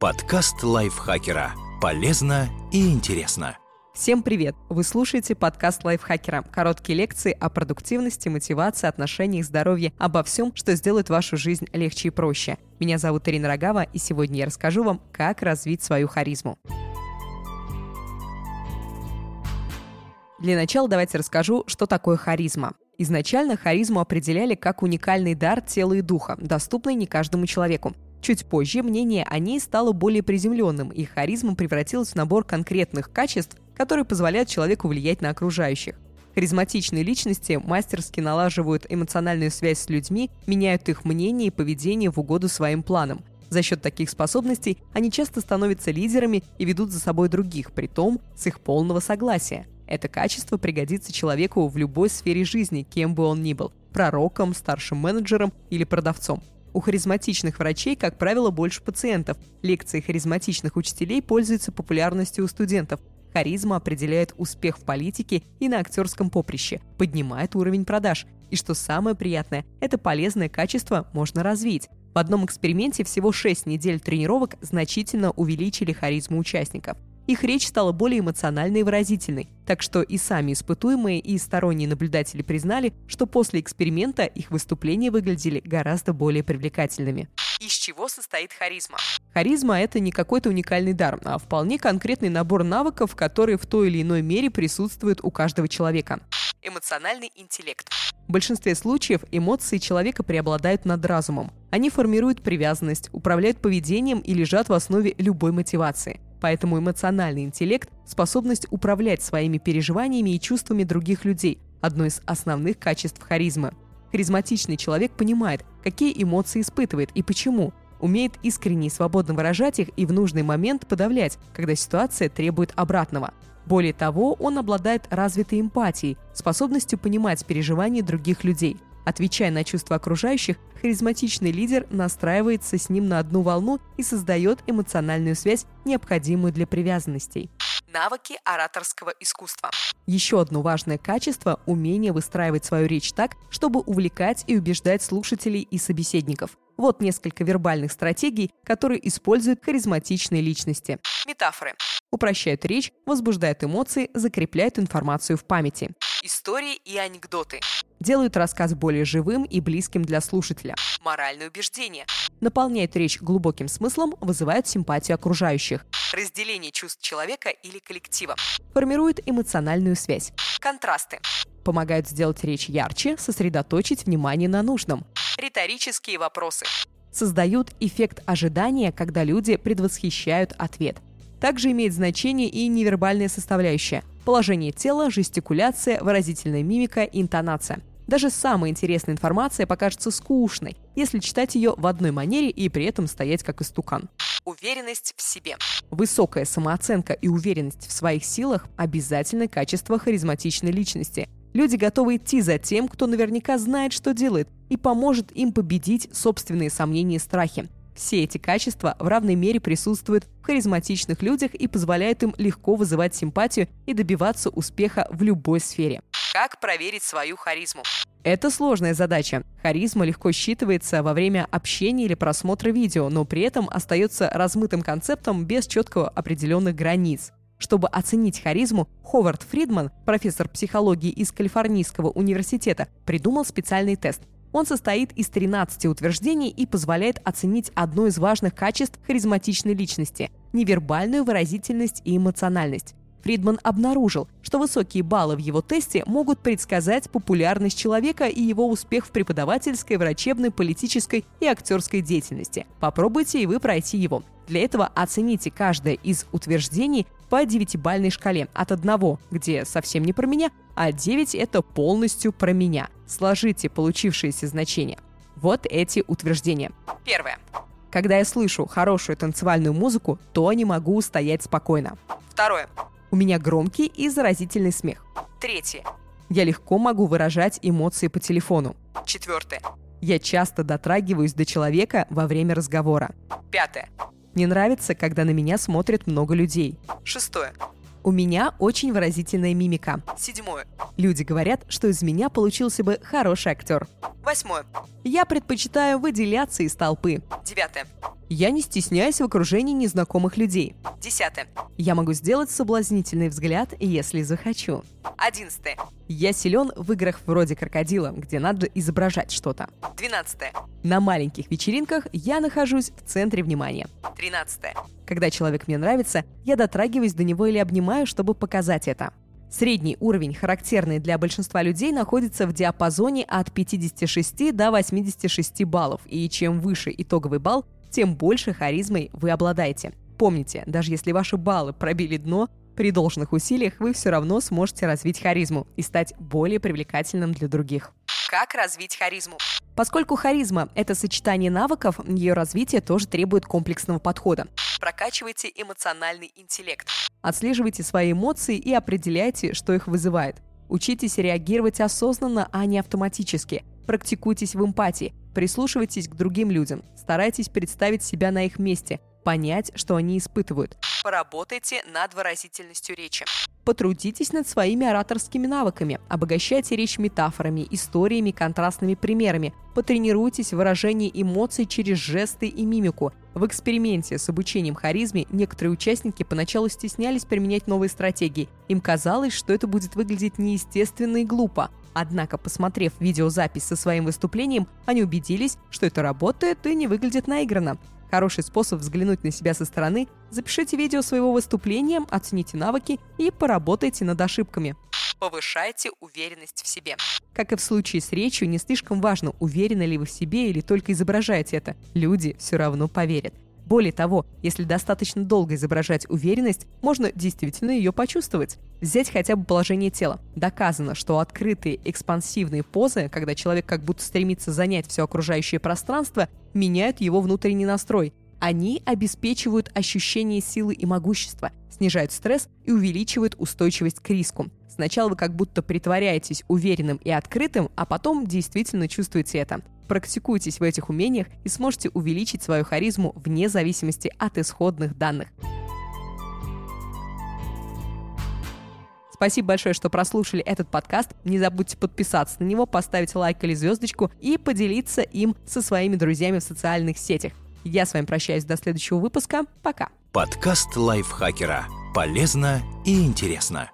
Подкаст лайфхакера. Полезно и интересно. Всем привет! Вы слушаете подкаст лайфхакера. Короткие лекции о продуктивности, мотивации, отношениях, здоровье, обо всем, что сделает вашу жизнь легче и проще. Меня зовут Ирина Рогава, и сегодня я расскажу вам, как развить свою харизму. Для начала давайте расскажу, что такое харизма. Изначально харизму определяли как уникальный дар тела и духа, доступный не каждому человеку. Чуть позже мнение о ней стало более приземленным, и харизма превратилась в набор конкретных качеств, которые позволяют человеку влиять на окружающих. Харизматичные личности мастерски налаживают эмоциональную связь с людьми, меняют их мнение и поведение в угоду своим планам. За счет таких способностей они часто становятся лидерами и ведут за собой других, при том с их полного согласия. Это качество пригодится человеку в любой сфере жизни, кем бы он ни был – пророком, старшим менеджером или продавцом. У харизматичных врачей, как правило, больше пациентов. Лекции харизматичных учителей пользуются популярностью у студентов. Харизма определяет успех в политике и на актерском поприще, поднимает уровень продаж. И что самое приятное, это полезное качество можно развить. В одном эксперименте всего 6 недель тренировок значительно увеличили харизму участников – их речь стала более эмоциональной и выразительной, так что и сами испытуемые, и сторонние наблюдатели признали, что после эксперимента их выступления выглядели гораздо более привлекательными. Из чего состоит харизма? Харизма – это не какой-то уникальный дар, а вполне конкретный набор навыков, которые в той или иной мере присутствуют у каждого человека. Эмоциональный интеллект. В большинстве случаев эмоции человека преобладают над разумом. Они формируют привязанность, управляют поведением и лежат в основе любой мотивации – Поэтому эмоциональный интеллект – способность управлять своими переживаниями и чувствами других людей – одно из основных качеств харизмы. Харизматичный человек понимает, какие эмоции испытывает и почему, умеет искренне и свободно выражать их и в нужный момент подавлять, когда ситуация требует обратного. Более того, он обладает развитой эмпатией, способностью понимать переживания других людей – Отвечая на чувства окружающих, харизматичный лидер настраивается с ним на одну волну и создает эмоциональную связь, необходимую для привязанностей. Навыки ораторского искусства. Еще одно важное качество – умение выстраивать свою речь так, чтобы увлекать и убеждать слушателей и собеседников. Вот несколько вербальных стратегий, которые используют харизматичные личности. Метафоры. Упрощают речь, возбуждают эмоции, закрепляют информацию в памяти. Истории и анекдоты делают рассказ более живым и близким для слушателя. Моральное убеждение. Наполняют речь глубоким смыслом, вызывают симпатию окружающих. Разделение чувств человека или коллектива. Формирует эмоциональную связь. Контрасты. Помогают сделать речь ярче, сосредоточить внимание на нужном. Риторические вопросы. Создают эффект ожидания, когда люди предвосхищают ответ. Также имеет значение и невербальная составляющая – положение тела, жестикуляция, выразительная мимика, интонация. Даже самая интересная информация покажется скучной, если читать ее в одной манере и при этом стоять как истукан. Уверенность в себе. Высокая самооценка и уверенность в своих силах – обязательное качество харизматичной личности. Люди готовы идти за тем, кто наверняка знает, что делает, и поможет им победить собственные сомнения и страхи. Все эти качества в равной мере присутствуют в харизматичных людях и позволяют им легко вызывать симпатию и добиваться успеха в любой сфере. Как проверить свою харизму? Это сложная задача. Харизма легко считывается во время общения или просмотра видео, но при этом остается размытым концептом без четкого определенных границ. Чтобы оценить харизму, Ховард Фридман, профессор психологии из Калифорнийского университета, придумал специальный тест. Он состоит из 13 утверждений и позволяет оценить одно из важных качеств харизматичной личности – невербальную выразительность и эмоциональность. Фридман обнаружил, что высокие баллы в его тесте могут предсказать популярность человека и его успех в преподавательской, врачебной, политической и актерской деятельности. Попробуйте и вы пройти его. Для этого оцените каждое из утверждений по девятибальной шкале от 1, где совсем не про меня, а 9 — это полностью про меня. Сложите получившиеся значения. Вот эти утверждения. Первое. Когда я слышу хорошую танцевальную музыку, то не могу стоять спокойно. Второе. У меня громкий и заразительный смех. Третье. Я легко могу выражать эмоции по телефону. Четвертое. Я часто дотрагиваюсь до человека во время разговора. Пятое. Мне нравится, когда на меня смотрят много людей. Шестое. У меня очень выразительная мимика. Седьмое. Люди говорят, что из меня получился бы хороший актер. Восьмое. Я предпочитаю выделяться из толпы. Девятое. Я не стесняюсь в окружении незнакомых людей. Десятое. Я могу сделать соблазнительный взгляд, если захочу. Одиннадцатое. Я силен в играх вроде крокодила, где надо изображать что-то. Двенадцатое. На маленьких вечеринках я нахожусь в центре внимания. Тринадцатое. Когда человек мне нравится, я дотрагиваюсь до него или обнимаю, чтобы показать это. Средний уровень, характерный для большинства людей, находится в диапазоне от 56 до 86 баллов, и чем выше итоговый балл, тем больше харизмой вы обладаете. Помните, даже если ваши баллы пробили дно, при должных усилиях вы все равно сможете развить харизму и стать более привлекательным для других. Как развить харизму? Поскольку харизма – это сочетание навыков, ее развитие тоже требует комплексного подхода. Прокачивайте эмоциональный интеллект. Отслеживайте свои эмоции и определяйте, что их вызывает. Учитесь реагировать осознанно, а не автоматически. Практикуйтесь в эмпатии. Прислушивайтесь к другим людям. Старайтесь представить себя на их месте, понять, что они испытывают. Поработайте над выразительностью речи. Потрудитесь над своими ораторскими навыками. Обогащайте речь метафорами, историями, контрастными примерами. Потренируйтесь в выражении эмоций через жесты и мимику. В эксперименте с обучением харизме некоторые участники поначалу стеснялись применять новые стратегии. Им казалось, что это будет выглядеть неестественно и глупо. Однако, посмотрев видеозапись со своим выступлением, они убедились, что это работает и не выглядит наигранно. Хороший способ взглянуть на себя со стороны – запишите видео своего выступления, оцените навыки и поработайте над ошибками. Повышайте уверенность в себе. Как и в случае с речью, не слишком важно, уверены ли вы в себе или только изображаете это. Люди все равно поверят. Более того, если достаточно долго изображать уверенность, можно действительно ее почувствовать. Взять хотя бы положение тела. Доказано, что открытые экспансивные позы, когда человек как будто стремится занять все окружающее пространство, меняют его внутренний настрой. Они обеспечивают ощущение силы и могущества, снижают стресс и увеличивают устойчивость к риску. Сначала вы как будто притворяетесь уверенным и открытым, а потом действительно чувствуете это. Практикуйтесь в этих умениях и сможете увеличить свою харизму вне зависимости от исходных данных. Спасибо большое, что прослушали этот подкаст. Не забудьте подписаться на него, поставить лайк или звездочку и поделиться им со своими друзьями в социальных сетях. Я с вами прощаюсь до следующего выпуска. Пока. Подкаст лайфхакера. Полезно и интересно.